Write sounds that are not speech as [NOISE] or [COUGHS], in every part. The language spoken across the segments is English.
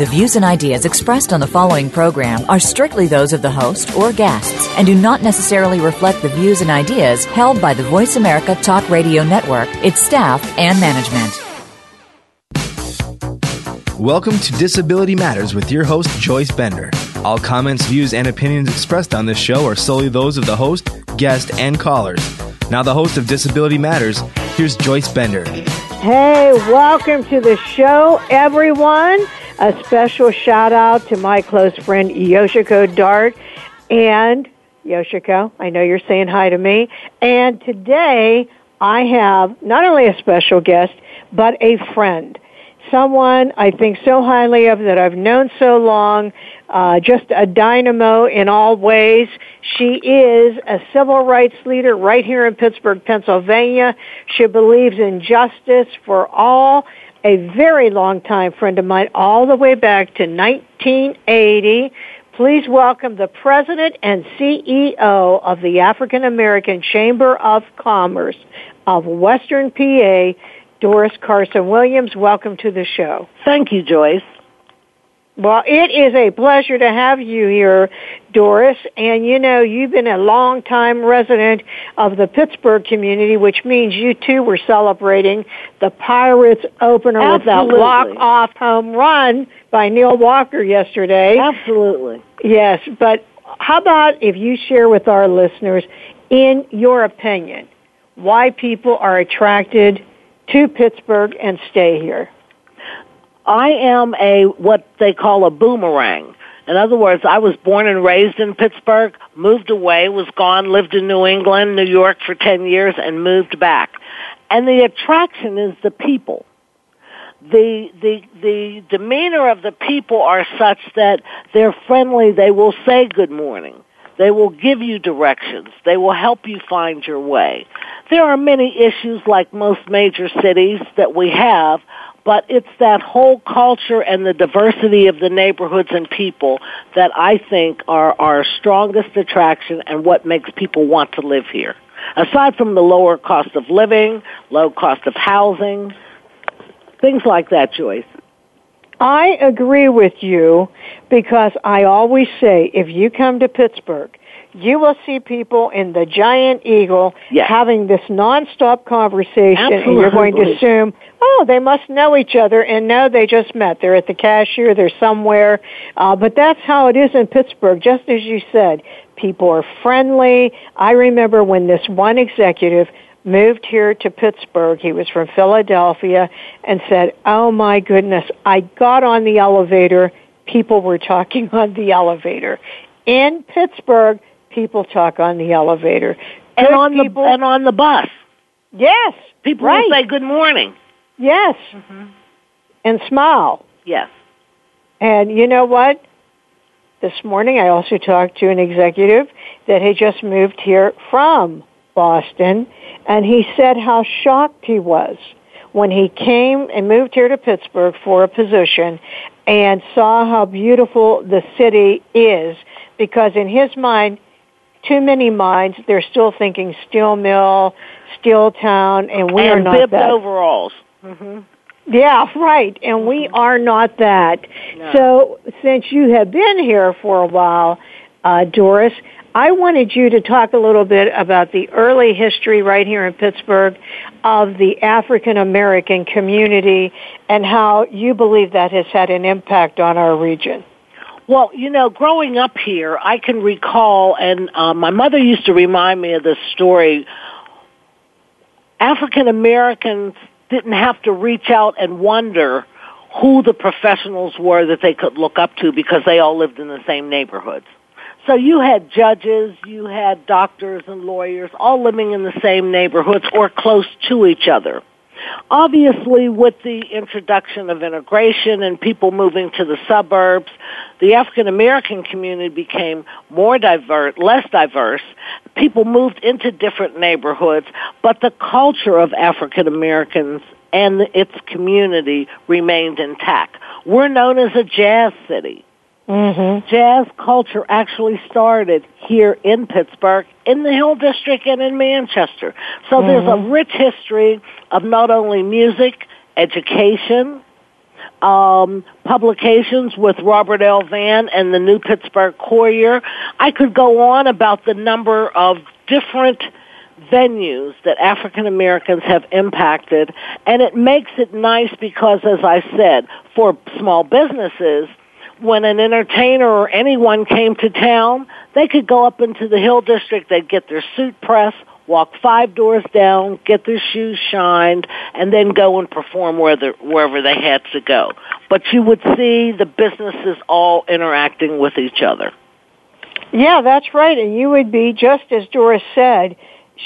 The views and ideas expressed on the following program are strictly those of the host or guests and do not necessarily reflect the views and ideas held by the Voice America Talk Radio Network, its staff, and management. Welcome to Disability Matters with your host, Joyce Bender. All comments, views, and opinions expressed on this show are solely those of the host, guest, and callers. Now, the host of Disability Matters, here's Joyce Bender. Hey, welcome to the show, everyone. A special shout out to my close friend Yoshiko Dart and Yoshiko. I know you're saying hi to me. And today I have not only a special guest, but a friend someone I think so highly of that I've known so long, uh, just a dynamo in all ways. She is a civil rights leader right here in Pittsburgh, Pennsylvania. She believes in justice for all. A very long time friend of mine, all the way back to 1980. Please welcome the president and CEO of the African American Chamber of Commerce of Western PA, Doris Carson Williams. Welcome to the show. Thank you, Joyce. Well, it is a pleasure to have you here, Doris. And you know, you've been a long-time resident of the Pittsburgh community, which means you too were celebrating the Pirates opener Absolutely. with that walk-off home run by Neil Walker yesterday. Absolutely. Yes, but how about if you share with our listeners, in your opinion, why people are attracted to Pittsburgh and stay here? I am a what they call a boomerang. In other words, I was born and raised in Pittsburgh, moved away, was gone, lived in New England, New York for 10 years and moved back. And the attraction is the people. The, the, the demeanor of the people are such that they're friendly, they will say good morning. They will give you directions. They will help you find your way. There are many issues like most major cities that we have, but it's that whole culture and the diversity of the neighborhoods and people that I think are our strongest attraction and what makes people want to live here. Aside from the lower cost of living, low cost of housing, things like that, Joyce. I agree with you because I always say if you come to Pittsburgh, you will see people in the giant eagle Yes. having this nonstop conversation and you're going to assume, oh, they must know each other and no, they just met. They're at the cashier, they're somewhere. Uh, but that's how it is in Pittsburgh, just as you said. People are friendly. I remember when this one executive moved here to Pittsburgh. He was from Philadelphia and said, "Oh my goodness, I got on the elevator, people were talking [LAUGHS] on the elevator." In Pittsburgh, people talk on the elevator. And Good on people, the and on the bus. yes, People right. say good morning. yes, mm-hmm. and smile. Yes. And you know what? This morning I also talked to an executive that had just moved here from Boston, and he said how shocked he was when he came and moved here to Pittsburgh for a position and saw how beautiful the city is because in his mind, too many minds, they're still thinking steel mill, steel town, and we are and not bibbed that. overalls. hmm Yeah, right. And we are not that. No. So since you have been here for a while, uh, Doris, I wanted you to talk a little bit about the early history right here in Pittsburgh of the African American community and how you believe that has had an impact on our region. Well, you know, growing up here, I can recall, and uh, my mother used to remind me of this story. African Americans didn't have to reach out and wonder who the professionals were that they could look up to because they all lived in the same neighborhoods. So you had judges, you had doctors and lawyers all living in the same neighborhoods or close to each other. Obviously with the introduction of integration and people moving to the suburbs, the African American community became more diverse, less diverse. People moved into different neighborhoods, but the culture of African Americans and its community remained intact. We're known as a jazz city. Mm-hmm. Jazz culture actually started here in Pittsburgh, in the Hill District, and in Manchester. So mm-hmm. there's a mm-hmm. rich history of not only music, education, um, publications with Robert L. Vann and the New Pittsburgh Courier. I could go on about the number of different venues that African Americans have impacted, and it makes it nice because, as I said, for small businesses, when an entertainer or anyone came to town, they could go up into the Hill District, they'd get their suit pressed, walk five doors down, get their shoes shined, and then go and perform wherever, wherever they had to go. But you would see the businesses all interacting with each other. Yeah, that's right. And you would be, just as Doris said,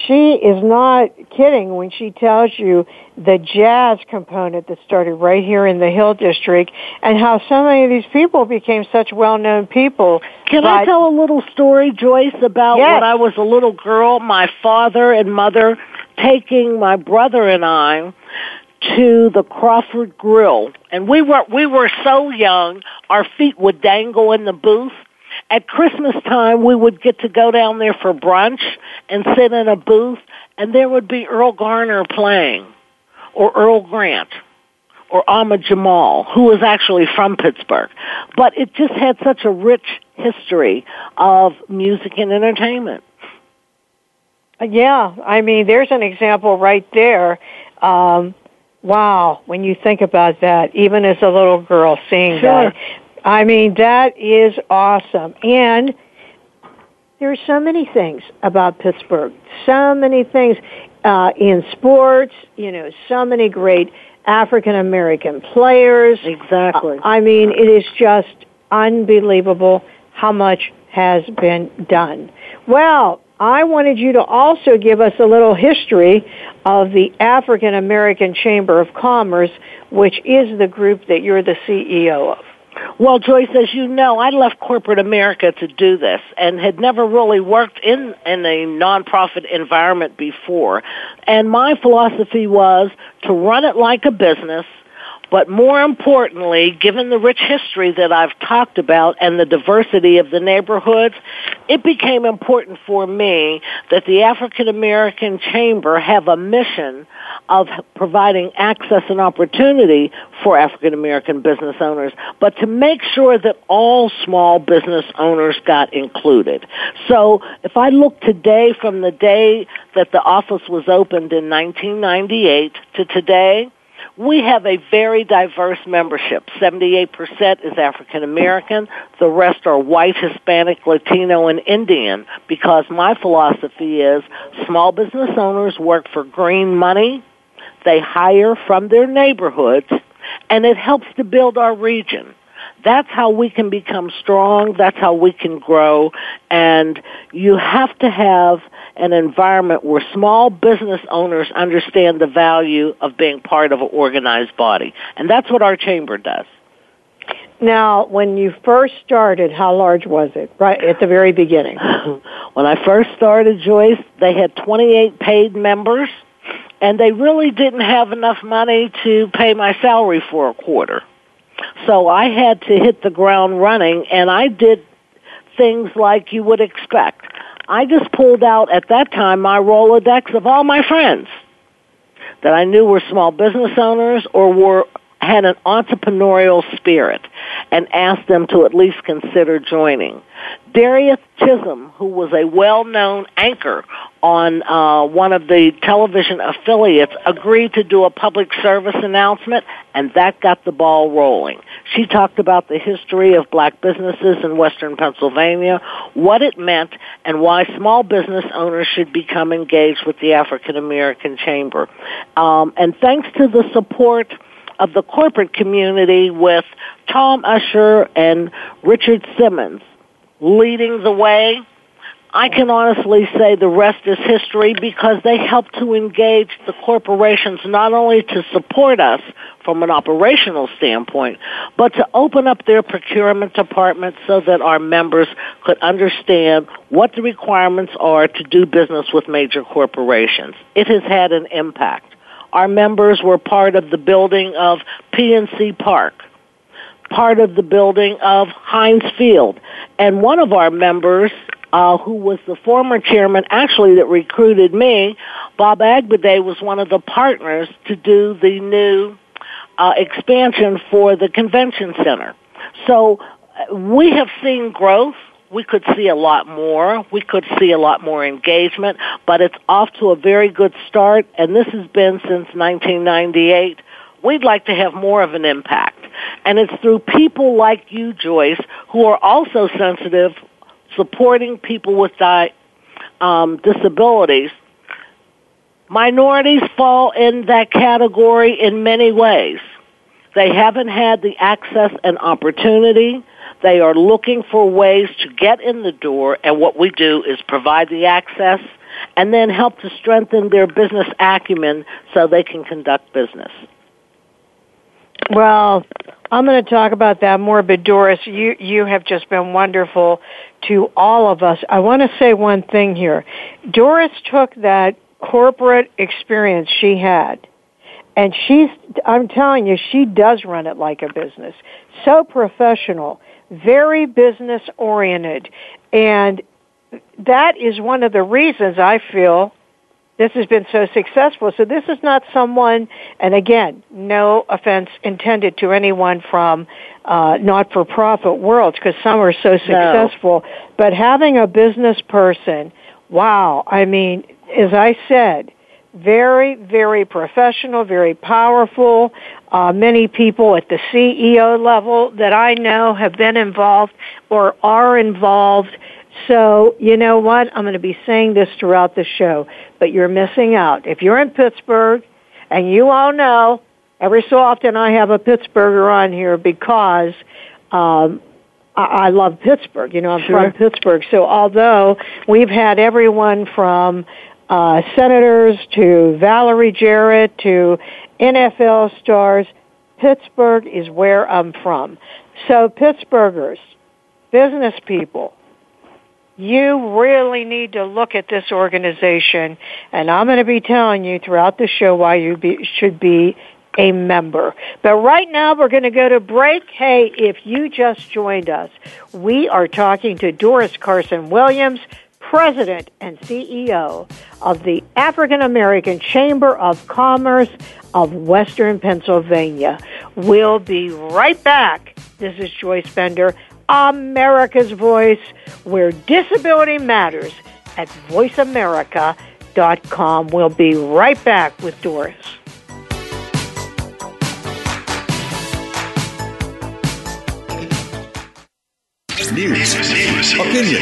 she is not kidding when she tells you the jazz component that started right here in the Hill District and how so many of these people became such well-known people. Can I tell a little story, Joyce, about yes. when I was a little girl, my father and mother taking my brother and I to the Crawford Grill. And we were we were so young, our feet would dangle in the booth at Christmas time, we would get to go down there for brunch and sit in a booth, and there would be Erroll Garner playing, or Earl Grant, or Ahmad Jamal, who was actually from Pittsburgh. But it just had such a rich history of music and entertainment. Yeah, I mean, there's an example right there. Um, wow, when you think about that, even as a little girl seeing sure. that. I mean, that is awesome. And there are so many things about Pittsburgh. So many things uh, in sports, you know, so many great African American players. Exactly. Uh, I mean, it is just unbelievable how much has been done. Well, I wanted you to also give us a little history of the African American Chamber of Commerce, which is the group that you're the CEO of. Well, Joyce, as you know, I left corporate America to do this and had never really worked in, in a nonprofit environment before. And my philosophy was to run it like a business – but more importantly, given the rich history that I've talked about and the diversity of the neighborhoods, it became important for me that the African American Chamber have a mission of providing access and opportunity for African American business owners, but to make sure that all small business owners got included. So if I look today from the day that the office was opened in 1998 to today, we have a very diverse membership. 78% is African American. The rest are white, Hispanic, Latino, and Indian because my philosophy is small business owners work for green money. They hire from their neighborhoods and it helps to build our region. That's how we can become strong. That's how we can grow. And you have to have an environment where small business owners understand the value of being part of an organized body. And that's what our chamber does. Now, when you first started, how large was it? Right at the very beginning. [LAUGHS] when I first started, Joyce, they had 28 paid members, and they really didn't have enough money to pay my salary for a quarter. So I had to hit the ground running, and I did things like you would expect. I just pulled out at that time my Rolodex of all my friends that I knew were small business owners or were had an entrepreneurial spirit and asked them to at least consider joining. Darius Chisholm, who was a well-known anchor on uh, one of the television affiliates, agreed to do a public service announcement, and that got the ball rolling. She talked about the history of black businesses in western Pennsylvania, what it meant, and why small business owners should become engaged with the African American Chamber. Um, and thanks to the support of the corporate community with Tom Usher and Richard Simmons leading the way. I can honestly say the rest is history because they helped to engage the corporations not only to support us from an operational standpoint, but to open up their procurement department so that our members could understand what the requirements are to do business with major corporations. It has had an impact. Our members were part of the building of PNC Park part of the building of Heinz Field. And one of our members, uh, who was the former chairman, actually that recruited me, Bob Agbede was one of the partners to do the new uh, expansion for the convention center. So uh, we have seen growth. We could see a lot more. We could see a lot more engagement, but it's off to a very good start, and this has been since 1998. We'd like to have more of an impact. And it's through people like you, Joyce, who are also sensitive, supporting people with di- um, disabilities. Minorities fall in that category in many ways. They haven't had the access and opportunity. They are looking for ways to get in the door, and what we do is provide the access and then help to strengthen their business acumen so they can conduct business. Well, I'm going to talk about that more, but Doris, you, you have just been wonderful to all of us. I want to say one thing here. Doris took that corporate experience she had, and she's, I'm telling you, she does run it like a business. So professional, very business oriented, and that is one of the reasons I feel this has been so successful. So this is not someone, and again, no offense intended to anyone from uh, not-for-profit worlds, because some are so successful. No. But having a business person, wow! I mean, as I said, very, very professional, very powerful. Uh, many people at the CEO level that I know have been involved or are involved so, you know what? I'm going to be saying this throughout the show, but you're missing out. If you're in Pittsburgh, and you all know, every so often I have a Pittsburgher on here because um, I, I love Pittsburgh. You know, I'm sure. from Pittsburgh. So, although we've had everyone from uh, senators to Valerie Jarrett to NFL stars, Pittsburgh is where I'm from. So, Pittsburghers, business people, you really need to look at this organization, and I'm going to be telling you throughout the show why you be, should be a member. But right now we're going to go to break. Hey, if you just joined us, we are talking to Doris Carson Williams, President and CEO of the African American Chamber of Commerce of Western Pennsylvania. We'll be right back. This is Joyce Bender. America's Voice, where disability matters at voiceamerica.com. We'll be right back with Doris. News, opinion,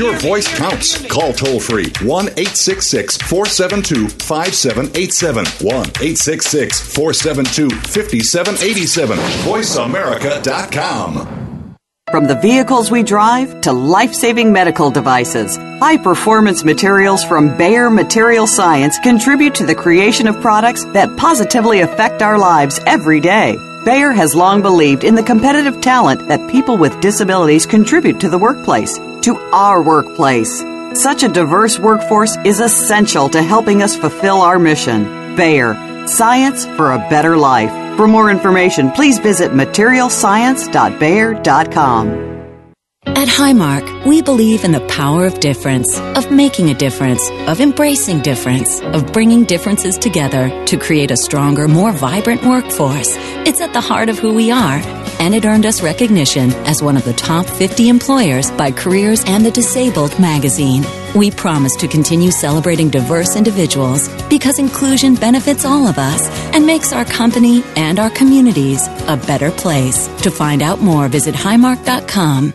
your voice counts. Call toll free 1 866 472 5787. 1 866 472 5787. VoiceAmerica.com. From the vehicles we drive to life saving medical devices, high performance materials from Bayer Material Science contribute to the creation of products that positively affect our lives every day. Bayer has long believed in the competitive talent that people with disabilities contribute to the workplace, to our workplace. Such a diverse workforce is essential to helping us fulfill our mission. Bayer, science for a better life. For more information, please visit materialscience.bayer.com. At Highmark, we believe in the power of difference, of making a difference, of embracing difference, of bringing differences together to create a stronger, more vibrant workforce. It's at the heart of who we are, and it earned us recognition as one of the top 50 employers by Careers and the Disabled magazine. We promise to continue celebrating diverse individuals because inclusion benefits all of us and makes our company and our communities a better place. To find out more, visit highmark.com.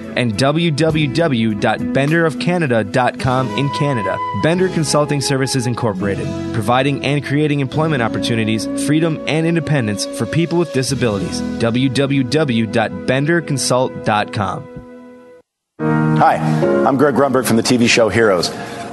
and www.benderofcanada.com in Canada. Bender Consulting Services Incorporated, providing and creating employment opportunities, freedom, and independence for people with disabilities. www.benderconsult.com. Hi, I'm Greg Grunberg from the TV show Heroes.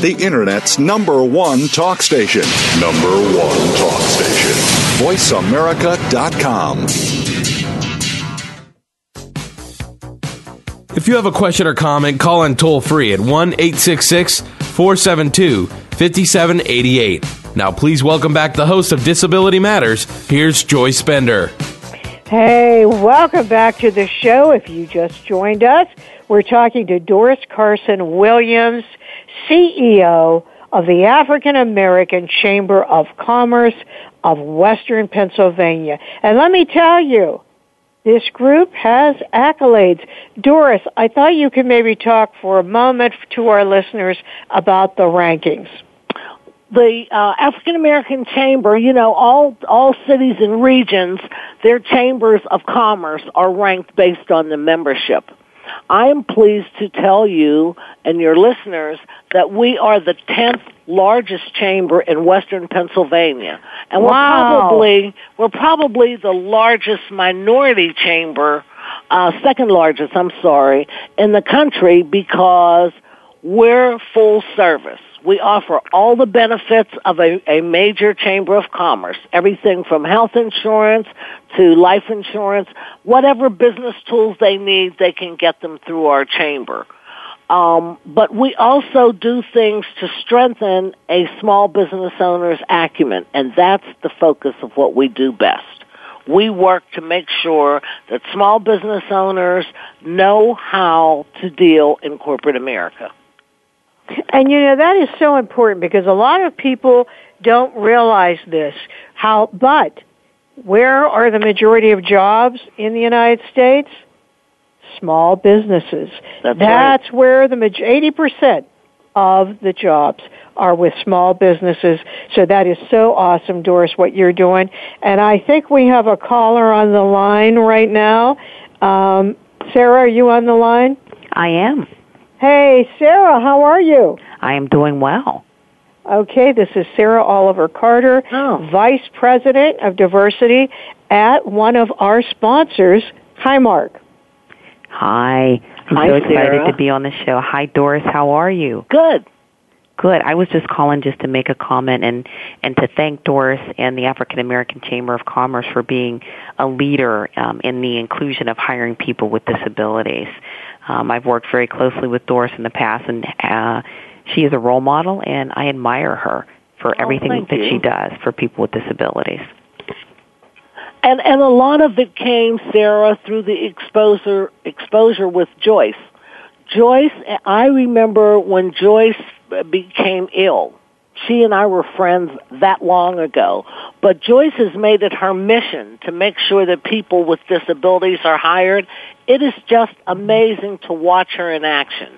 the Internet's number one talk station. Number one talk station. VoiceAmerica.com. If you have a question or comment, call in toll free at 1 866 472 5788. Now, please welcome back the host of Disability Matters. Here's Joyce Bender. Hey, welcome back to the show. If you just joined us, we're talking to Doris Carson Williams. CEO of the African American Chamber of Commerce of Western Pennsylvania. And let me tell you, this group has accolades. Doris, I thought you could maybe talk for a moment to our listeners about the rankings. The uh, African American Chamber, you know, all all cities and regions, their chambers of commerce are ranked based on the membership. I am pleased to tell you and your listeners that we are the 10th largest chamber in western Pennsylvania. And we're probably, we're probably the largest minority chamber, uh, second largest, I'm sorry, in the country because we're full service. We offer all the benefits of a, a major chamber of commerce. Everything from health insurance to life insurance, whatever business tools they need, they can get them through our chamber. Um, but we also do things to strengthen a small business owner's acumen, and that's the focus of what we do best. We work to make sure that small business owners know how to deal in corporate America. And you know, that is so important because a lot of people don't realize this. How, but where are the majority of jobs in the United States? Small businesses. That's, That's right. where the 80% of the jobs are with small businesses. So that is so awesome, Doris, what you're doing. And I think we have a caller on the line right now. Um, Sarah, are you on the line? I am. Hey, Sarah, how are you? I am doing well. Okay, this is Sarah Oliver Carter, oh. Vice President of Diversity at one of our sponsors, Highmark. Hi. I'm Hi, so excited Sarah. to be on the show. Hi, Doris. How are you? Good. Good. I was just calling just to make a comment and, and to thank Doris and the African American Chamber of Commerce for being a leader um, in the inclusion of hiring people with disabilities. Um, I've worked very closely with Doris in the past, and uh, she is a role model, and I admire her for Oh, everything that you. she does for people with disabilities. And and a lot of it came, Sarah, through the exposure exposure with Joyce. Joyce, I remember when Joyce became ill. She and I were friends that long ago. But Joyce has made it her mission to make sure that people with disabilities are hired. It is just amazing to watch her in action.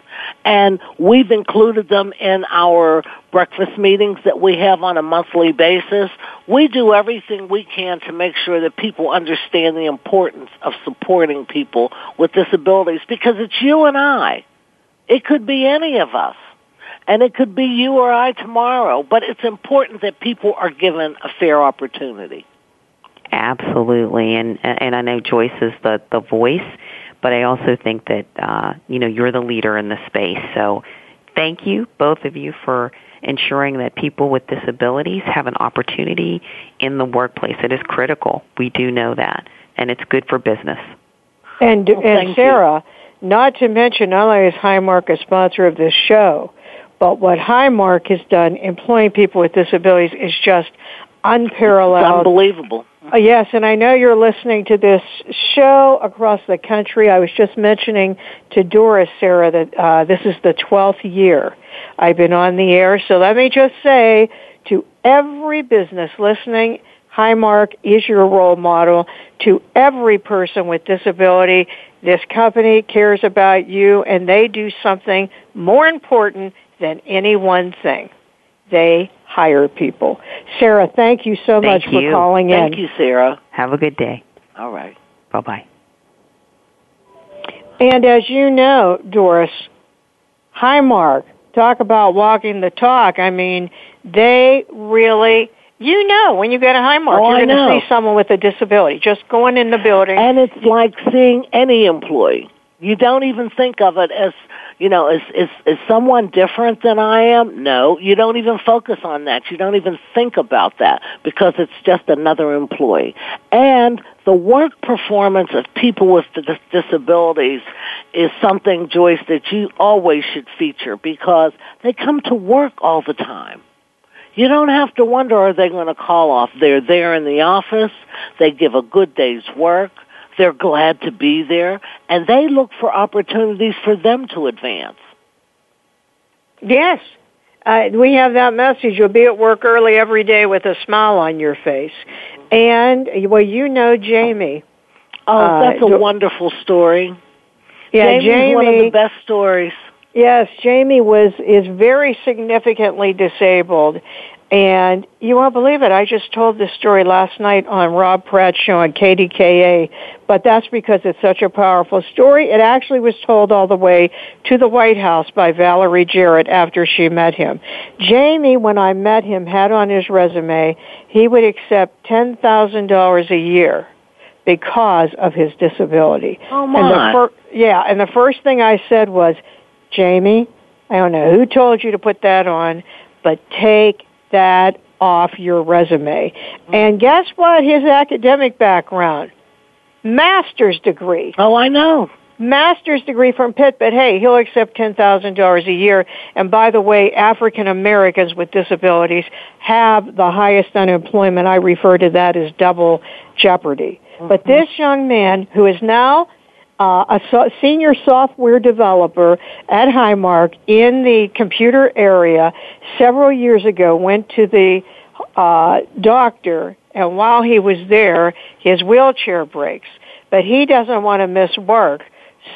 And we've included them in our breakfast meetings that we have on a monthly basis. We do everything we can to make sure that people understand the importance of supporting people with disabilities because it's you and I It could be any of us. And it could be you or I tomorrow, but it's important that people are given a fair opportunity. Absolutely, and and I know Joyce is the the voice, but I also think that uh, you know you're the leader in the space. So, thank you both of you for ensuring that people with disabilities have an opportunity in the workplace. It is critical. We do know that, and it's good for business. And Well, and thank Sarah, not to mention, not only is Highmark a sponsor of this show, but what Highmark has done employing people with disabilities is just unparalleled. It's unbelievable. Uh, yes, and I know you're listening to this show across the country. I was just mentioning to Doris, Sarah, that uh, this is the 12th year I've been on the air. So let me just say to every business listening, Highmark is your role model. To every person with disability, this company cares about you and they do something more important than any one thing. They hire people. Sarah, thank you so Thank much for you. calling in. Thank you, Sarah. Have a good day. All right. Bye bye. And as you know, Doris, Highmark, talk about walking the talk. I mean, they really, you know, when you go to Highmark, Oh, you're going to see someone with a disability. Just going in the building. And it's like seeing any employee. You don't even think of it as, you know, is, is, is someone different than I am? No. You don't even focus on that. You don't even think about that because it's just another employee. And the work performance of people with disabilities is something, Joyce, that you always should feature because they come to work all the time. You don't have to wonder are they going to call off. They're there in the office. They give a good day's work. They're glad to be there. And they look for opportunities for them to advance. yes. Uh, we have that message. You'll be at work early every day with a smile on your face. And, well, you know Jamie. Oh, Uh, that's a wonderful story. Yeah, Jamie's one of the best stories. Yes, Jamie was is very significantly disabled, and you won't believe it. I just told this story last night on Rob Pratte's show on KDKA, but that's because it's such a powerful story. It actually was told all the way to the White House by Valerie Jarrett after she met him. Jamie, when I met him, had on his resume he would accept ten thousand dollars a year because of his disability. Oh, And my. the fir- yeah, and the first thing I said was, Jamie, I don't know who told you to put that on, but take that off your resume. And guess what? His academic background, master's degree. Oh, I know. Master's degree from Pitt, but hey, he'll accept $10,000 a year. And by the way, African Americans with disabilities have the highest unemployment. I refer to that as double jeopardy. But mm-hmm. this young man who is now uh, a so- senior software developer at Highmark in the computer area several years ago went to the uh, doctor and while he was there his wheelchair breaks. But he doesn't want to miss work.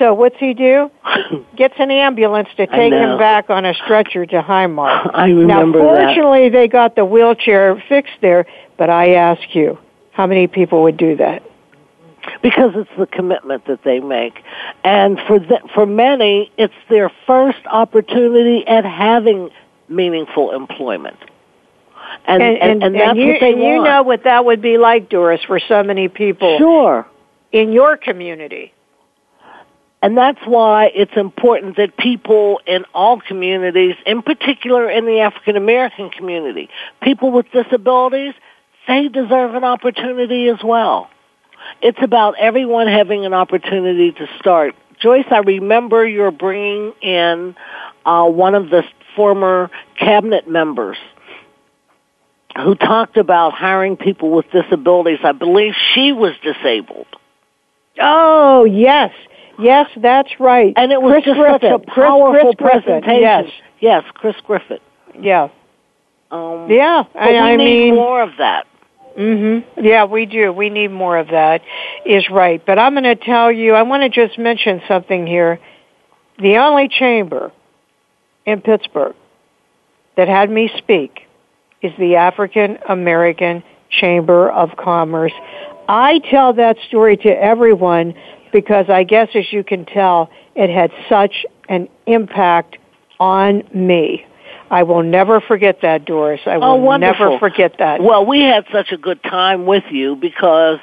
So what's he do? [COUGHS] Gets an ambulance to take him back on a stretcher to Highmark. [LAUGHS] I remember now that. fortunately they got the wheelchair fixed there but I ask you how many people would do that because it's the commitment that they make. And for the, for many, it's their first opportunity at having meaningful employment. And, and, and, that's you, what they and want. you know what that would be like, Doris, for so many people Sure. in your community. And that's why it's important that people in all communities, in particular in the African American community, people with disabilities, they deserve an opportunity as well. It's about everyone having an opportunity to start. Joyce, I remember you're bringing in uh, one of the former cabinet members who talked about hiring people with disabilities. I believe she was disabled. Oh, yes. Yes, that's right. And it was Chris just such a powerful Chris Griffin, presentation. Yes. Yes, Chris Griffin. Yeah. Um, Yeah. I, we I need mean, more of that. Hmm Yeah, we do. We need more of that. Is right. But I'm going to tell you. I want to just mention something here. The only chamber in Pittsburgh that had me speak is the African American Chamber of Commerce. I tell that story to everyone because I guess as you can tell, it had such an impact on me. I will never forget that, Doris. I Oh, will wonderful. never forget that. Well, we had such a good time with you because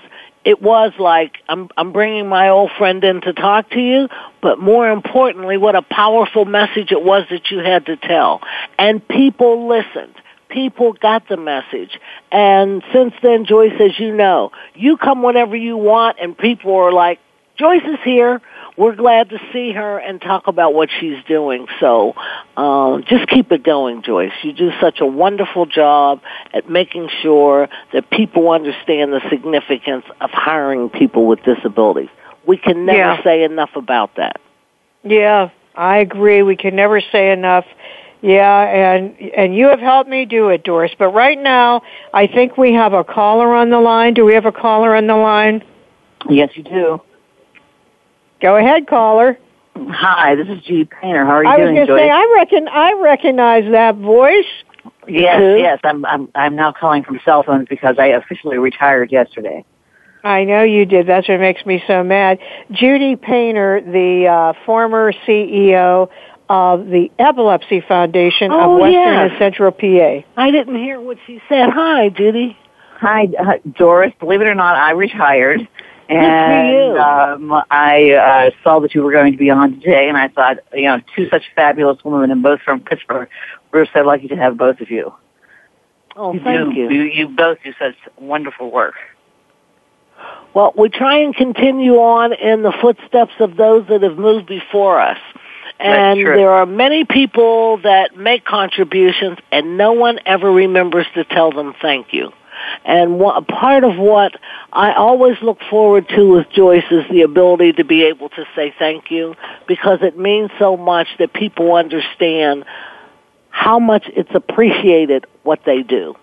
it was like I'm I'm bringing my old friend in to talk to you, but more importantly, what a powerful message it was that you had to tell. And people listened. People got the message. And since then, Joyce, as you know, you come whenever you want and people are like, Joyce is here. We're glad to see her and talk about what she's doing. So um, just keep it going, Joyce. You do such a wonderful job at making sure that people understand the significance of hiring people with disabilities. We can never Yeah. say enough about that. Yeah, I agree. We can never say enough. Yeah, and and you have helped me do it, Doris. But right now, I think we have a caller on the line. Do we have a caller on the line? Yes, you do. Go ahead, caller. Hi, this is G. Painter. How are you I was doing, going to say I reckon I recognize that voice. yes, too. yes. I'm I'm I'm now calling from cell phones because I officially retired yesterday. I know you did. That's what makes me so mad. Judy Painter, the uh, former CEO of the Epilepsy Foundation Oh, of Western yes. and Central PA. I didn't hear what she said. Hi, Judy. Hi, uh, Doris. Believe it or not, I retired. And um, I uh, saw that you were going to be on today, and I thought, you know, two such fabulous women, and both from Pittsburgh. We're so lucky to have both of you. Oh, you thank do, you. You, you both do such wonderful work. Well, we try and continue on in the footsteps of those that have moved before us. And there are many people that make contributions and no one ever remembers to tell them thank you. And a part of what I always look forward to with Joyce is the ability to be able to say thank you because it means so much that people understand how much it's appreciated what they do.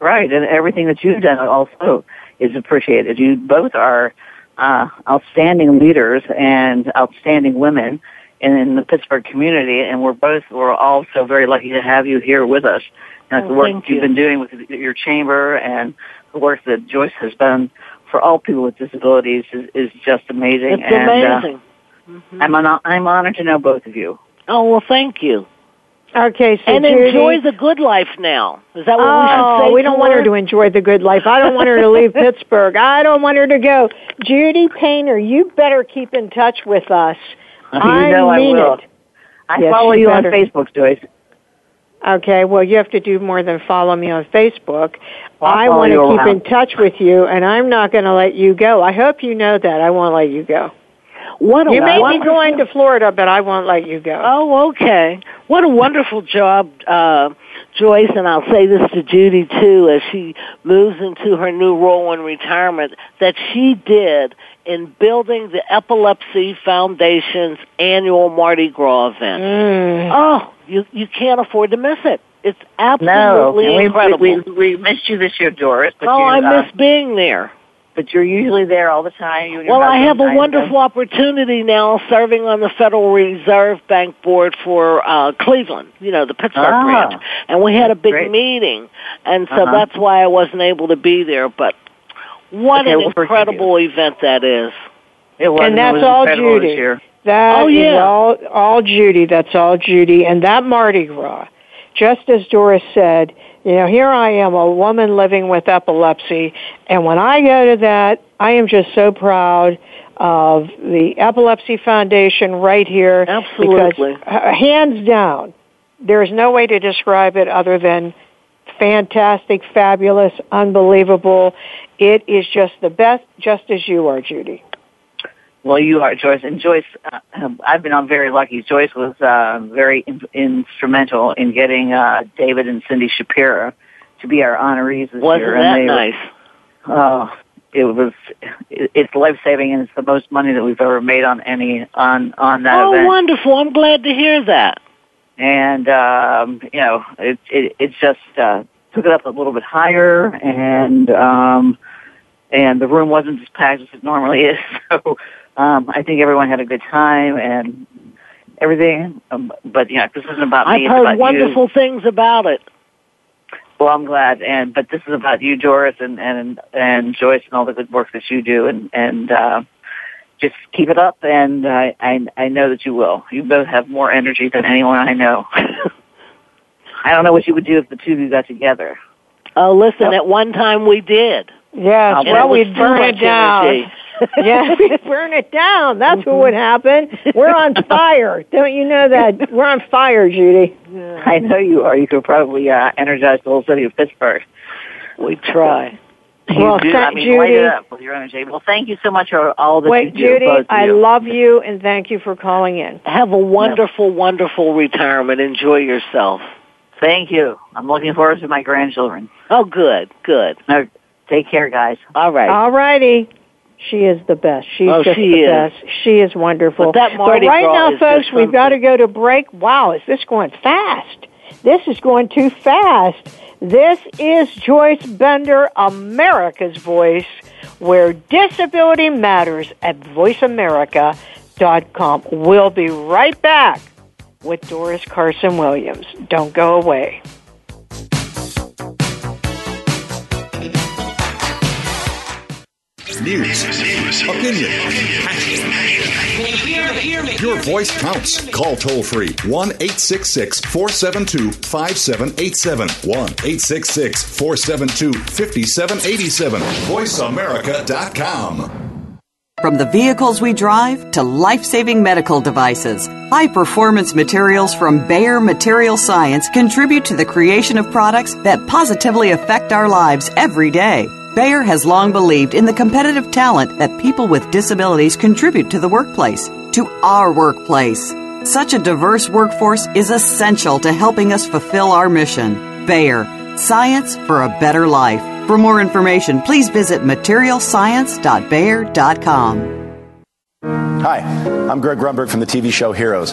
Right, and everything that you've done also is appreciated. You both are uh, outstanding leaders and outstanding women in, in the Pittsburgh community, and we're both we're all so very lucky to have you here with us. And Oh, the work you've you. been doing with your chamber and the work that Joyce has done for all people with disabilities is, is just amazing. It's and, uh, amazing. I'm on, I'm honored to know both of you. Oh, well, thank you. Okay, so and Judy, enjoy the good life now. Is that what oh, we should say? Oh, we don't to want her her to enjoy the good life. I don't want her to leave [LAUGHS] Pittsburgh. I don't want her to go. Judy Painter, you better keep in touch with us. You I know I mean will. it. I Yes, follow you you on. Facebook, Joyce. Okay, well, you have to do more than follow me on Facebook. I'll I want to keep around. in touch with you, and I'm not going to let you go. I hope you know that. I won't let you go. What a You may be going to Florida, but I won't let you go. Oh, okay. What a wonderful job, uh, Joyce, and I'll say this to Judy too, as she moves into her new role in retirement, that she did in building the Epilepsy Foundation's annual Mardi Gras event. Mm. Oh, you you can't afford to miss it. It's absolutely and we, incredible. we, we, we missed you this year, Doris. But oh, you, I uh, miss being there. but you're usually there all the time. Well, I have a wonderful opportunity now serving on the Federal Reserve Bank board for uh Cleveland, you know, the Pittsburgh Ah. branch. And we had a big Great. meeting, and so Uh-huh. that's why I wasn't able to be there, but what Okay, an we'll incredible event that is. It was, And it that's was all Judy. This year. That Oh, is yeah. all, all Judy. That's all Judy. And that Mardi Gras, just as Doris said, you know, here I am, a woman living with epilepsy, and when I go to that, I am just so proud of the Epilepsy Foundation right here. Absolutely. Because, uh, hands down, there's no way to describe it other than fantastic, fabulous, unbelievable. It is just the best, just as you are, Judy. Well, you are Joyce, and Joyce. Uh, um, I've been on very lucky. Joyce was uh, very in, instrumental in getting uh, David and Cindy Shapiro to be our honorees this Wasn't year. that and they were- nice? Oh, it was. It, it's life saving, and it's the most money that we've ever made on any on on that Oh, event. wonderful. I'm glad to hear that. And um, you know, it it, it just uh, took it up a little bit higher, and um, and the room wasn't as packed as it normally is. [LAUGHS] So um, I think everyone had a good time and everything. Um, but yeah, this isn't about me. I've heard wonderful things about it. Well, I'm glad, and but this is about you, Doris, and and and Joyce, and all the good work that you do, and and uh, just keep it up, and I, I I know that you will. You both have more energy than anyone I know. [LAUGHS] I don't know what you would do if the two of you got together. Oh, listen, at one time we did. Yes, Uh, well, we'd burn it down. energy. [LAUGHS] yeah, [LAUGHS] we'd burn it down. That's what would happen. We're on fire. Don't you know that? We're on fire, Judy. I know you are. You could probably uh, energize the whole city of Pittsburgh. We try. You Well, do. thank- I mean, light Judy. it up with your energy. Well, thank you so much for all that Wait, you do, Judy, both I you. love you and thank you for calling in. Have a wonderful, wonderful retirement. Enjoy yourself. Thank you. I'm looking forward to my grandchildren. Oh, good, good. No, take care, guys. All right. All righty. She is the best. She's Oh, just she the is. best. She is wonderful. But that Mardi right Gras now, folks, we've got to go to break. Wow, is this going fast? This is going too fast. This is Joyce Bender, America's Voice, where disability matters at voiceamerica.com. We'll be right back with Doris Carson Williams. Don't go away. News, opinion, your voice counts. Call toll free 1 866 472 5787. 1 866 472 5787. VoiceAmerica.com. From the vehicles we drive to life saving medical devices, high performance materials from Bayer Material Science contribute to the creation of products that positively affect our lives every day. Bayer has long believed in the competitive talent that people with disabilities contribute to the workplace, to our workplace. Such a diverse workforce is essential to helping us fulfill our mission. Bayer, science for a better life. For more information, please visit materialscience.bayer.com. Hi, I'm Greg Grunberg from the TV show Heroes.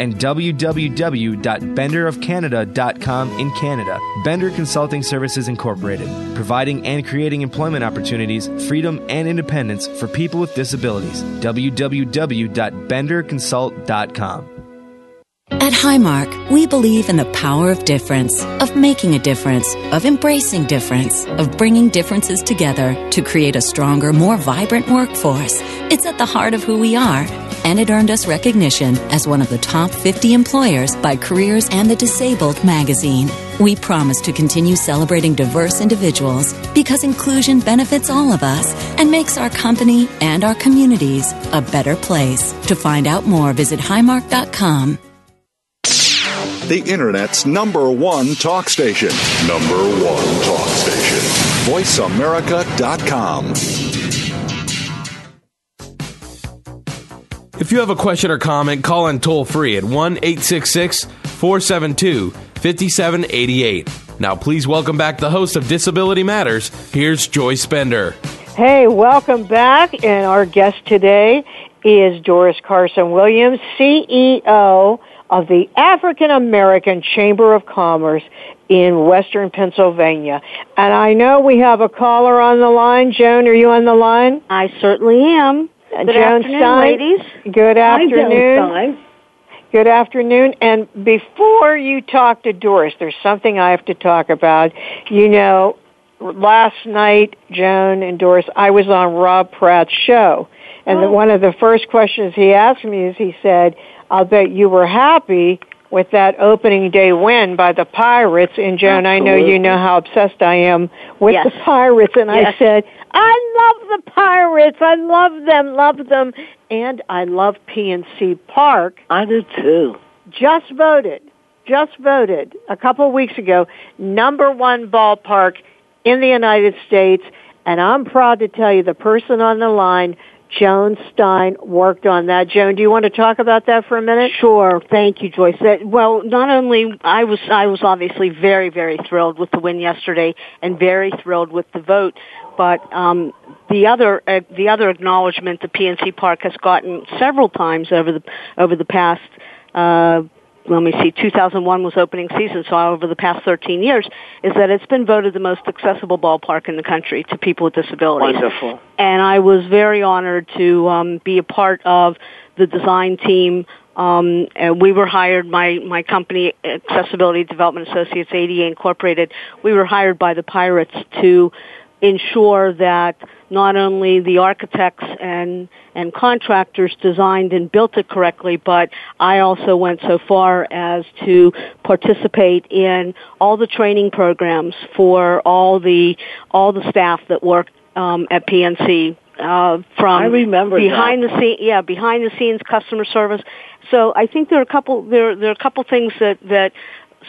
and www.benderofcanada.com in Canada. Bender Consulting Services Incorporated, providing and creating employment opportunities, freedom, and independence for people with disabilities. www.benderconsult.com. At Highmark, we believe in the power of difference, of making a difference, of embracing difference, of bringing differences together to create a stronger, more vibrant workforce. It's at the heart of who we are, and it earned us recognition as one of the top 50 employers by Careers and the Disabled magazine. We promise to continue celebrating diverse individuals because inclusion benefits all of us and makes our company and our communities a better place. To find out more, visit highmark.com. The Internet's number one talk station. Number one talk station. VoiceAmerica.com. If you have a question or comment, call in toll free at 1 866 472 5788. Now, please welcome back the host of Disability Matters. Here's Joyce Bender. Hey, welcome back. And our guest today is Doris Carson Williams, CEO of the African American Chamber of Commerce in Western Pennsylvania. And I know we have a caller on the line. Joan, are you on the line? I certainly am. Uh, good Joan afternoon, Stein. ladies. Good afternoon. Good afternoon. And before you talk to Doris, there's something I have to talk about. You know, last night, Joan and Doris, I was on Rob Pratte's show. And Oh. the, one of the first questions he asked me is he said, I'll bet you were happy with that opening day win by the Pirates. And Joan, I know you know how obsessed I am with Yes. the Pirates. And I said, I love the Pirates. I love them, love them. And I love PNC Park. I do too. Just voted, just voted a couple of weeks ago, number one ballpark in the United States. And I'm proud to tell you the person on the line, Joan Stein, worked on that. Joan, do you want to talk about that for a minute? Sure. Thank you, Joyce. That, well, not only I was I was obviously very very thrilled with the win yesterday and very thrilled with the vote, but um, the other uh, the other acknowledgement the PNC Park has gotten several times over the over the past. Uh, let me see, 2001 was opening season, so over the past 13 years, is that it's been voted the most accessible ballpark in the country to people with disabilities Wonderful. and I was very honored to um, be a part of the design team. Um, and we were hired, my, my company, Accessibility Development Associates, ADA Incorporated, we were hired by the Pirates to ensure that not only the architects and, and contractors designed and built it correctly, but I also went so far as to participate in all the training programs for all the, all the staff that work um, at PNC uh, from I remember behind the scene, yeah, behind the scenes customer service. So I think there are a couple there there are a couple things that that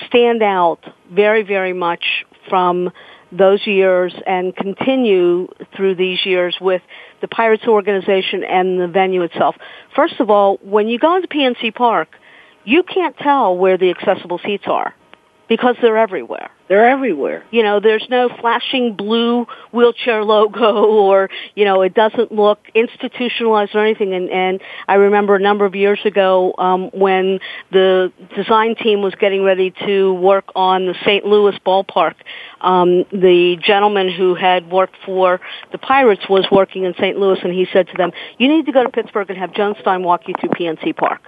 stand out very very much from those years and continue through these years with the Pirates organization and the venue itself. First of all, when you go into PNC Park, you can't tell where the accessible seats are because they're everywhere. They're everywhere. You know, there's no flashing blue wheelchair logo [LAUGHS] or, you know, it doesn't look institutionalized or anything. And, and I remember a number of years ago, um, when the design team was getting ready to work on the St. Louis ballpark, um, the gentleman who had worked for the Pirates was working in St. Louis and he said to them, you need to go to Pittsburgh and have Joan Stein walk you through PNC Park.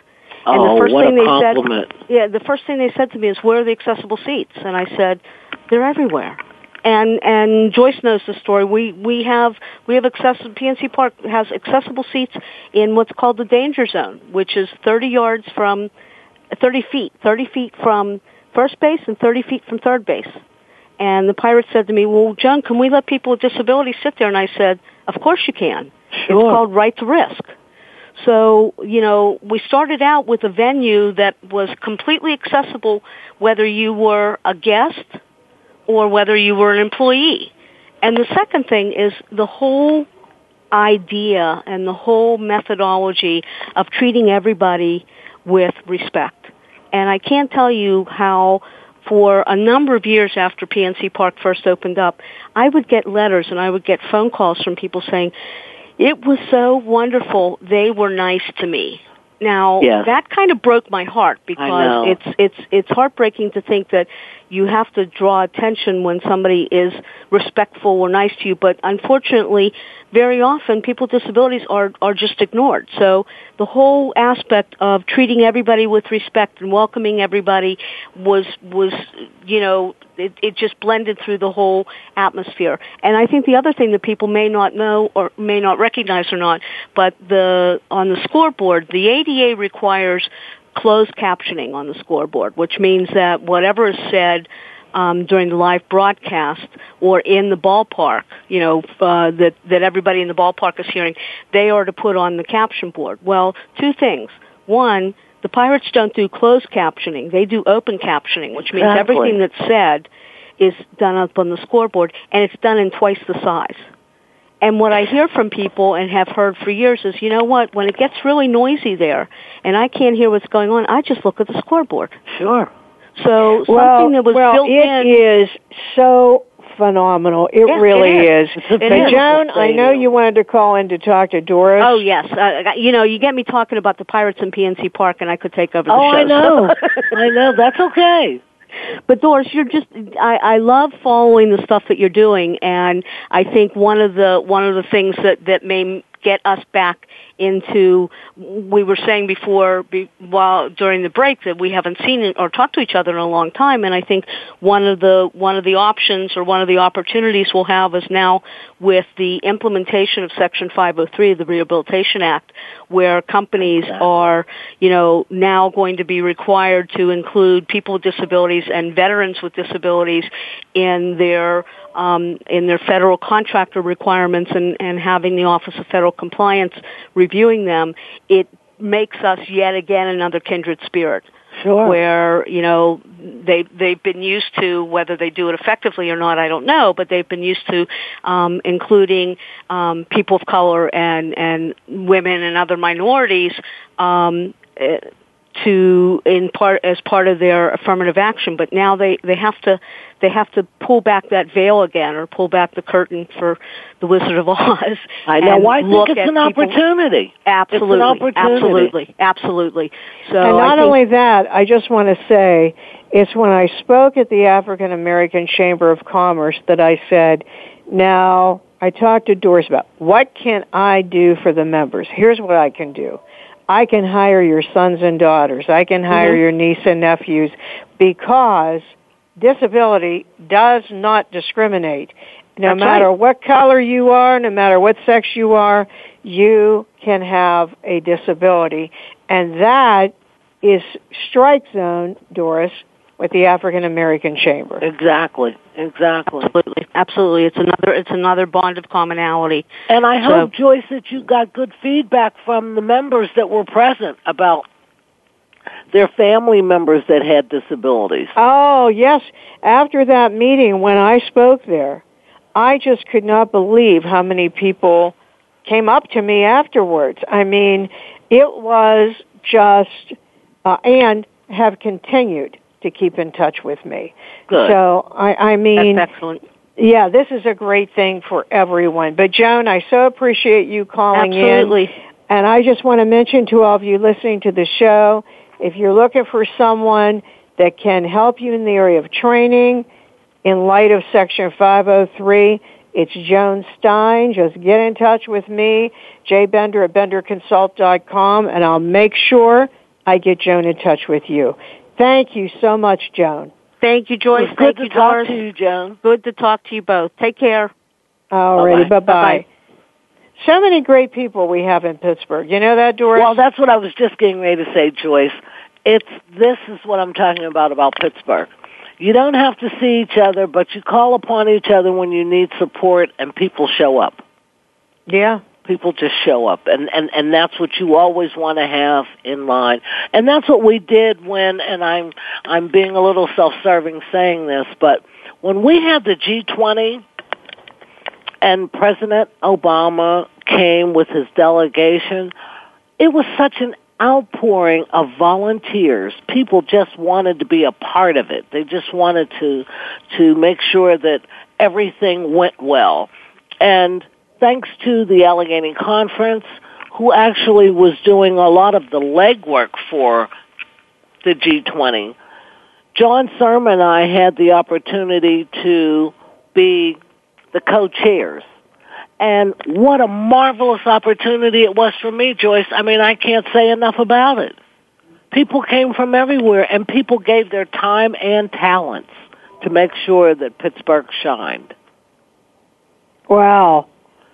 And oh, the first what thing a they compliment. said, yeah, the first thing they said to me is, "Where are the accessible seats?" And I said, "They're everywhere." And and Joyce knows the story. We we have we have accessible. PNC Park has accessible seats in what's called the danger zone, which is 30 yards from, 30 feet, 30 feet from first base and 30 feet from third base. And the Pirates said to me, "Well, John, can we let people with disabilities sit there?" And I said, "Of course you can. It's called right to risk." So, you know, we started out with a venue that was completely accessible whether you were a guest or whether you were an employee. And the second thing is the whole idea and the whole methodology of treating everybody with respect. And I can't tell you how for a number of years after PNC Park first opened up, I would get letters and I would get phone calls from people saying, it was so wonderful. They were nice to me. Now Yes. that kind of broke my heart because it's it's it's heartbreaking to think that you have to draw attention when somebody is respectful or nice to you, but unfortunately, very often people with disabilities are are just ignored. So the whole aspect of treating everybody with respect and welcoming everybody was was you know it, it just blended through the whole atmosphere. And I think the other thing that people may not know or may not recognize or not, but the on the scoreboard, the ADA requires closed captioning on the scoreboard, which means that whatever is said um, during the live broadcast or in the ballpark, you know, uh, that that everybody in the ballpark is hearing, they are to put on the caption board. Well, two things. One, the Pirates don't do closed captioning; they do open captioning, which means Exactly. everything that's said is done up on the scoreboard, and it's done in twice the size. And what I hear from people and have heard for years is, you know what, when it gets really noisy there and I can't hear what's going on, I just look at the scoreboard. Sure. So well, something that was well, built it in. is so phenomenal. It really it is. is. It's a But Joan, I know you wanted to call in to talk to Doris. Oh yes, uh, you know, you get me talking about the Pirates in PNC Park, and I could take over the Oh, show. I know. so- [LAUGHS] I know. That's okay. But Doris, you're just I, I love following the stuff that you're doing and I think one of the one of the things that, that may get us back into we were saying before be, while during the break that we haven't seen or talked to each other in a long time and I think one of the one of the options or one of the opportunities we'll have is now with the implementation of section 503 of the Rehabilitation Act where companies are you know now going to be required to include people with disabilities and veterans with disabilities in their um, in their federal contractor requirements and, and having the Office of Federal Compliance reviewing them, it makes us yet again another kindred spirit. Sure. Where you know they they've been used to whether they do it effectively or not, I don't know, but they've been used to um, including um, people of color and and women and other minorities um, eh, to in part as part of their affirmative action but now they they have to they have to pull back that veil again or pull back the curtain for the wizard of [LAUGHS] oz i know. well, i think it's an opportunity. Absolutely an opportunity. absolutely. Absolutely. So and not think, only that i just want to say it's when i spoke at the african american chamber of commerce that i said now i talked to doris about what can i do for the members? Here's what i can do I can hire your sons and daughters. I can hire mm-hmm. your niece and nephews because disability does not discriminate. No That's matter right. what color you are, no matter what sex you are, you can have a disability. And that is strike zone, Doris, with the African American Chamber. Exactly. Exactly. Absolutely. Absolutely. It's another it's another bond of commonality. And I hope Joyce that you got good feedback from the members that were present about their family members that had disabilities. Oh, yes. After that meeting when I spoke there, I just could not believe how many people came up to me afterwards. I mean, it was just uh, and have continued to keep in touch with me. Good. So I, I mean, That's excellent. Yeah, this is a great thing for everyone. But Joan, I so appreciate you calling Absolutely. in. And I just want to mention to all of you listening to the show, if you're looking for someone that can help you in the area of training in light of Section 503, it's Joan Stein. Just get in touch with me, Jay Bender at benderconsult.com, and I'll make sure I get Joan in touch with you. Thank you so much, Joan. Thank you, Joyce. Good Thank to you, talk Doris. to you, Joan. Good to talk to you both. Take care. Alrighty, Bye-bye. bye-bye. So many great people we have in Pittsburgh. You know that, Doris? Well, that's what I was just getting ready to say, Joyce. It's this is what I'm talking about about Pittsburgh. You don't have to see each other, but you call upon each other when you need support, and people show up. yeah. People just show up, and and and that's what you always want to have in line. And that's what we did when. And I'm I'm being a little self-serving saying this, but when we had the G20 and President Obama came with his delegation, it was such an outpouring of volunteers. People just wanted to be a part of it. They just wanted to to make sure that everything went well. And thanks to the Allegheny Conference, who actually was doing a lot of the legwork for the G20, John Sermon and I had the opportunity to be the co-chairs. And what a marvelous opportunity it was for me, Joyce. I mean, I can't say enough about it. People came from everywhere and people gave their time and talents to make sure that Pittsburgh shined. Wow.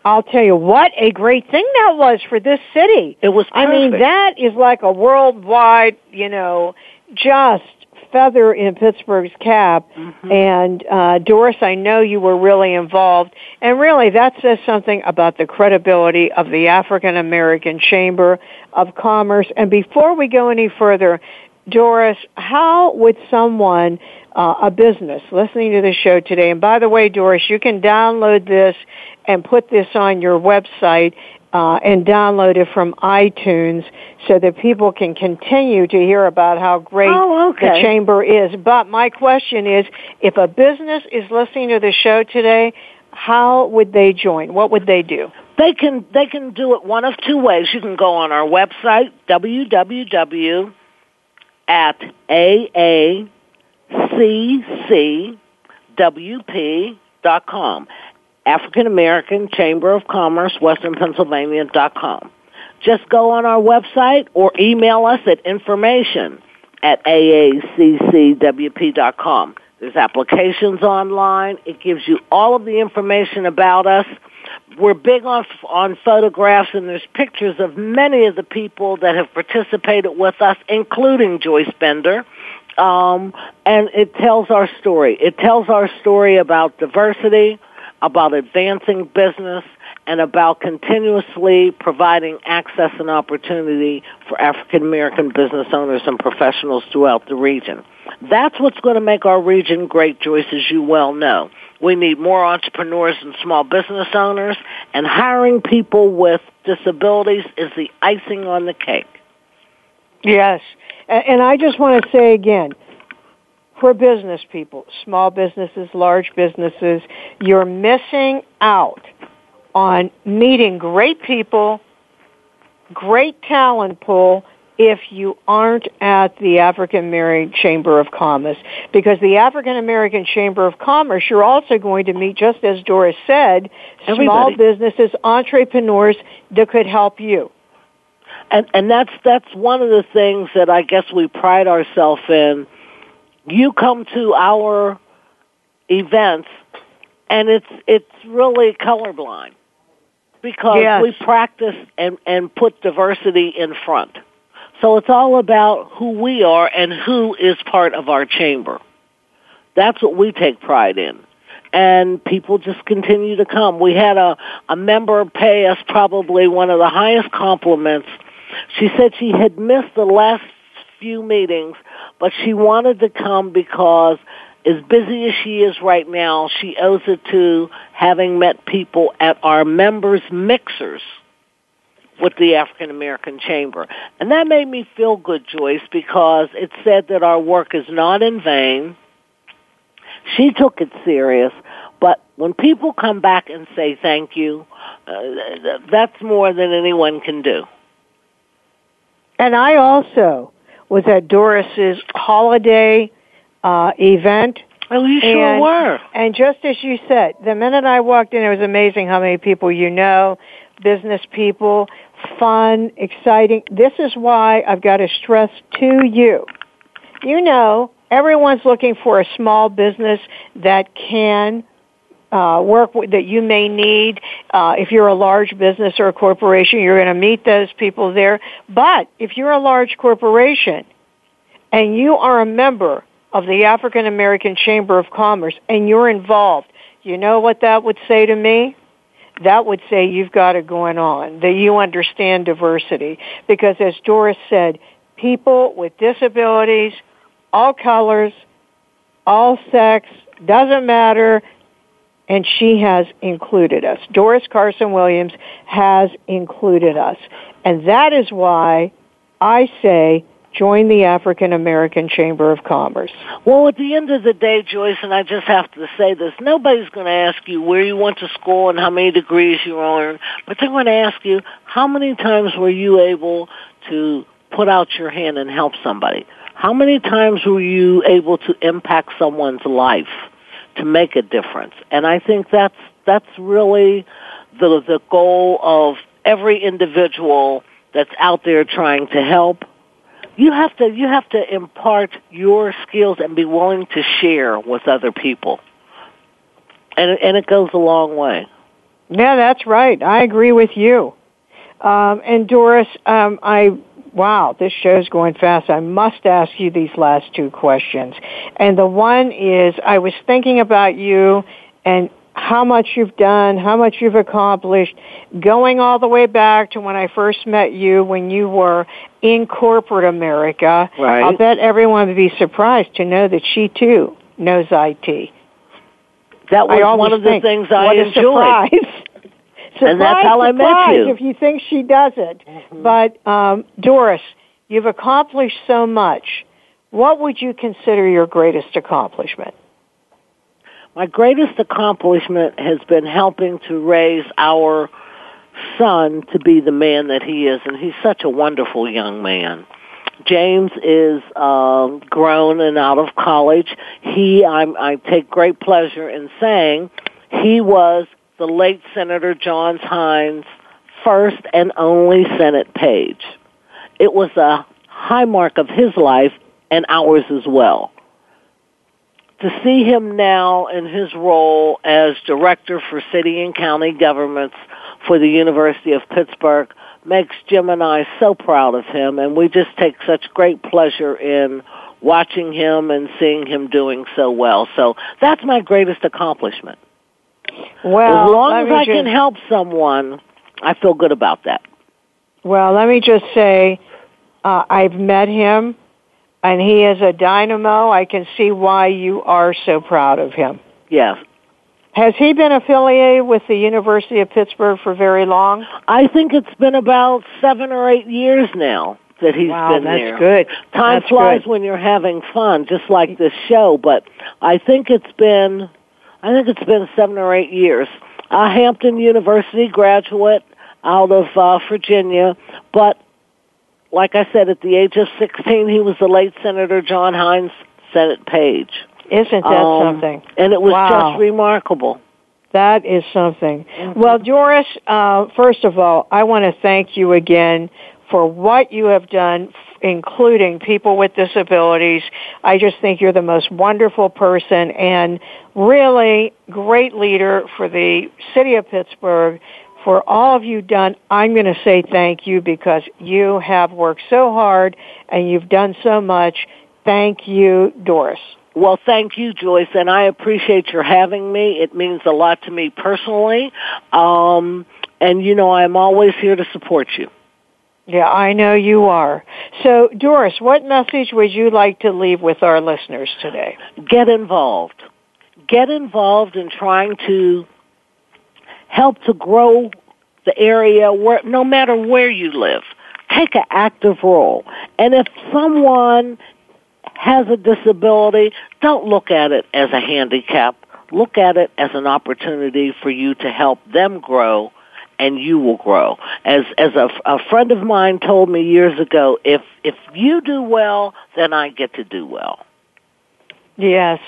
I'll tell you what a great thing that was for this city. It was I mean, that is like a worldwide, you know, just feather in Pittsburgh's cap. Mm-hmm. And uh, Doris, I know you were really involved, and really that says something about the credibility of the African American Chamber of Commerce. And before we go any further, Doris, how would someone, uh, a business, listening to the show today, and by the way, Doris, you can download this and put this on your website uh, and download it from iTunes so that people can continue to hear about how great Oh, okay. the chamber is. But my question is, if a business is listening to the show today, how would they join? What would they do? They can they can do it one of two ways. You can go on our website www at aaccwp.com. African American Chamber of Commerce, Western Pennsylvania dot com. just go on our website or email us at information at aaccwp.com. There's applications online. It gives you all of the information about us. We're big on on photographs, and there's pictures of many of the people that have participated with us, including Joyce Bender. Um, and it tells our story. It tells our story about diversity, about advancing business, and about continuously providing access and opportunity for African American business owners and professionals throughout the region. That's what's going to make our region great, Joyce, as you well know. We need more entrepreneurs and small business owners, and hiring people with disabilities is the icing on the cake. Yes. And I just want to say again, for business people, small businesses, large businesses, you're missing out on meeting great people, great talent pool, if you aren't at the African American Chamber of Commerce. Because the African American Chamber of Commerce, you're also going to meet, just as Doris said, Everybody. small businesses, entrepreneurs that could help you. And and that's that's one of the things that I guess we pride ourselves in. You come to our events and it's it's really colorblind because Yes. we practice and and put diversity in front. So it's all about who we are and who is part of our chamber. That's what we take pride in. And people just continue to come. We had a, a member pay us probably one of the highest compliments. She said she had missed the last few meetings, but she wanted to come because as busy as she is right now, she owes it to having met people at our members' mixers with the African American Chamber. And that made me feel good, Joyce, because it said that our work is not in vain. She took it serious, but when people come back and say thank you, uh, that's more than anyone can do. And I also was at Doris's holiday uh, event. Oh, you sure and, were. And just as you said, the minute I walked in, it was amazing how many people you know, business people, fun, exciting. This is why I've got to stress to you. You know, everyone's looking for a small business that can uh, work with, that you may need. Uh, if you're a large business or a corporation, you're going to meet those people there. But if you're a large corporation and you are a member of the African American Chamber of Commerce and you're involved, you know what that would say to me? That would say you've got it going on, that you understand diversity. Because as Doris said, people with disabilities, all colors, all sex, doesn't matter, and she has included us. Doris Carson Williams has included us. And that is why I say join the African American Chamber of Commerce. Well, at the end of the day, Joyce, and I just have to say this, nobody's going to ask you where you went to school and how many degrees you earned, but they're going to ask you how many times were you able to put out your hand and help somebody? How many times were you able to impact someone's life to make a difference? And I think that's that's really the the goal of every individual that's out there trying to help you have to you have to impart your skills and be willing to share with other people and and it goes a long way Yeah, that's right. I agree with you. Um, and Doris, um, I wow, this show's going fast. I must ask you these last two questions. And the one is, I was thinking about you and how much you've done, how much you've accomplished, going all the way back to when I first met you when you were in corporate America. Right. I'll bet everyone would be surprised to know that she too knows IT. that was one of the things i what enjoyed surprise. [LAUGHS] And that's how I met surprise you. If you think she doesn't, Mm-hmm. but um, Doris, you've accomplished so much. What would you consider your greatest accomplishment? My greatest accomplishment has been helping to raise our son to be the man that he is and he's such a wonderful young man James is um, grown and out of college. He, I'm, I take great pleasure in saying, he was the late Senator John Heinz's first and only Senate page. It was a high mark of his life and ours as well. To see him now in his role as director for city and county governments for the University of Pittsburgh makes Jim and I so proud of him and we just take such great pleasure in watching him and seeing him doing so well. So that's my greatest accomplishment. Well, as long as I just- can help someone, I feel good about that. Well, let me just say, uh, I've met him, and he is a dynamo. I can see why you are so proud of him. Yes. Has he been affiliated with the University of Pittsburgh for very long? I think it's been about seven or eight years now that he's Wow, been there. that's there. good. Time That's flies good. when you're having fun, just like this show. But I think it's been, I think it's been seven or eight years. A Hampton University graduate out of uh, Virginia, but like I said, at the age of 16, he was the late Senator John Heinz Senate page. Isn't that Um, something? And it was Wow. just remarkable. That is something. Well, Doris, uh, first of all, I want to thank you again for what you have done, including people with disabilities. I just think you're the most wonderful person and really great leader for the city of Pittsburgh. For all of you done, I'm going to say thank you because you have worked so hard and you've done so much. Thank you, Doris. Well, thank you, Joyce, and I appreciate your having me. It means a lot to me personally. Um, and you know, I'm always here to support you. Yeah, I know you are. So, Doris, what message would you like to leave with our listeners today? Get involved. Get involved in trying to help to grow the area where, no matter where you live, take an active role. And if someone has a disability, don't look at it as a handicap. Look at it as an opportunity for you to help them grow and you will grow. As as a, a friend of mine told me years ago, if if you do well, then I get to do well. Yes.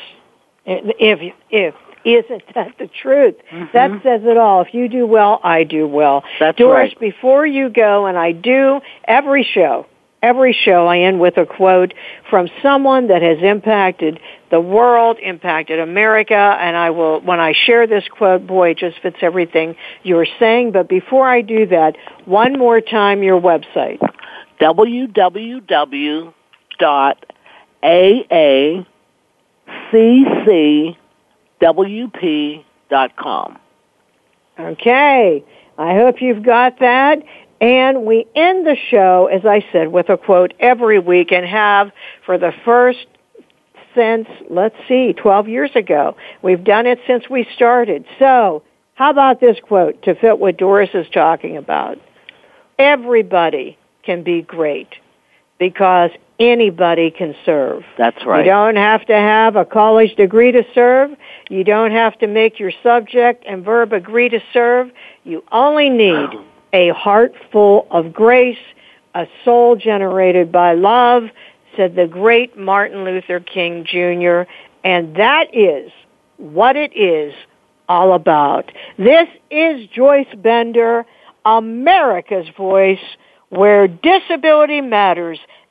If if isn't that the truth? That says it all. If you do well, I do well. That's Doris, right. before you go, and I do every show, every show I end with a quote from someone that has impacted the world, impacted America, and I will, when I share this quote, boy, it just fits everything you're saying. But before I do that, one more time your website. www.aaccwp.com. Okay. I hope you've got that. And we end the show, as I said, with a quote every week and have for the first since, let's see, 12 years ago. We've done it since we started. So, how about this quote to fit what Doris is talking about? Everybody can be great because anybody can serve. That's right. You don't have to have a college degree to serve. You don't have to make your subject and verb agree to serve. You only need a heart full of grace, a soul generated by love, said the great Martin Luther King Jr., and that is what it is all about. This is Joyce Bender, America's Voice, where disability matters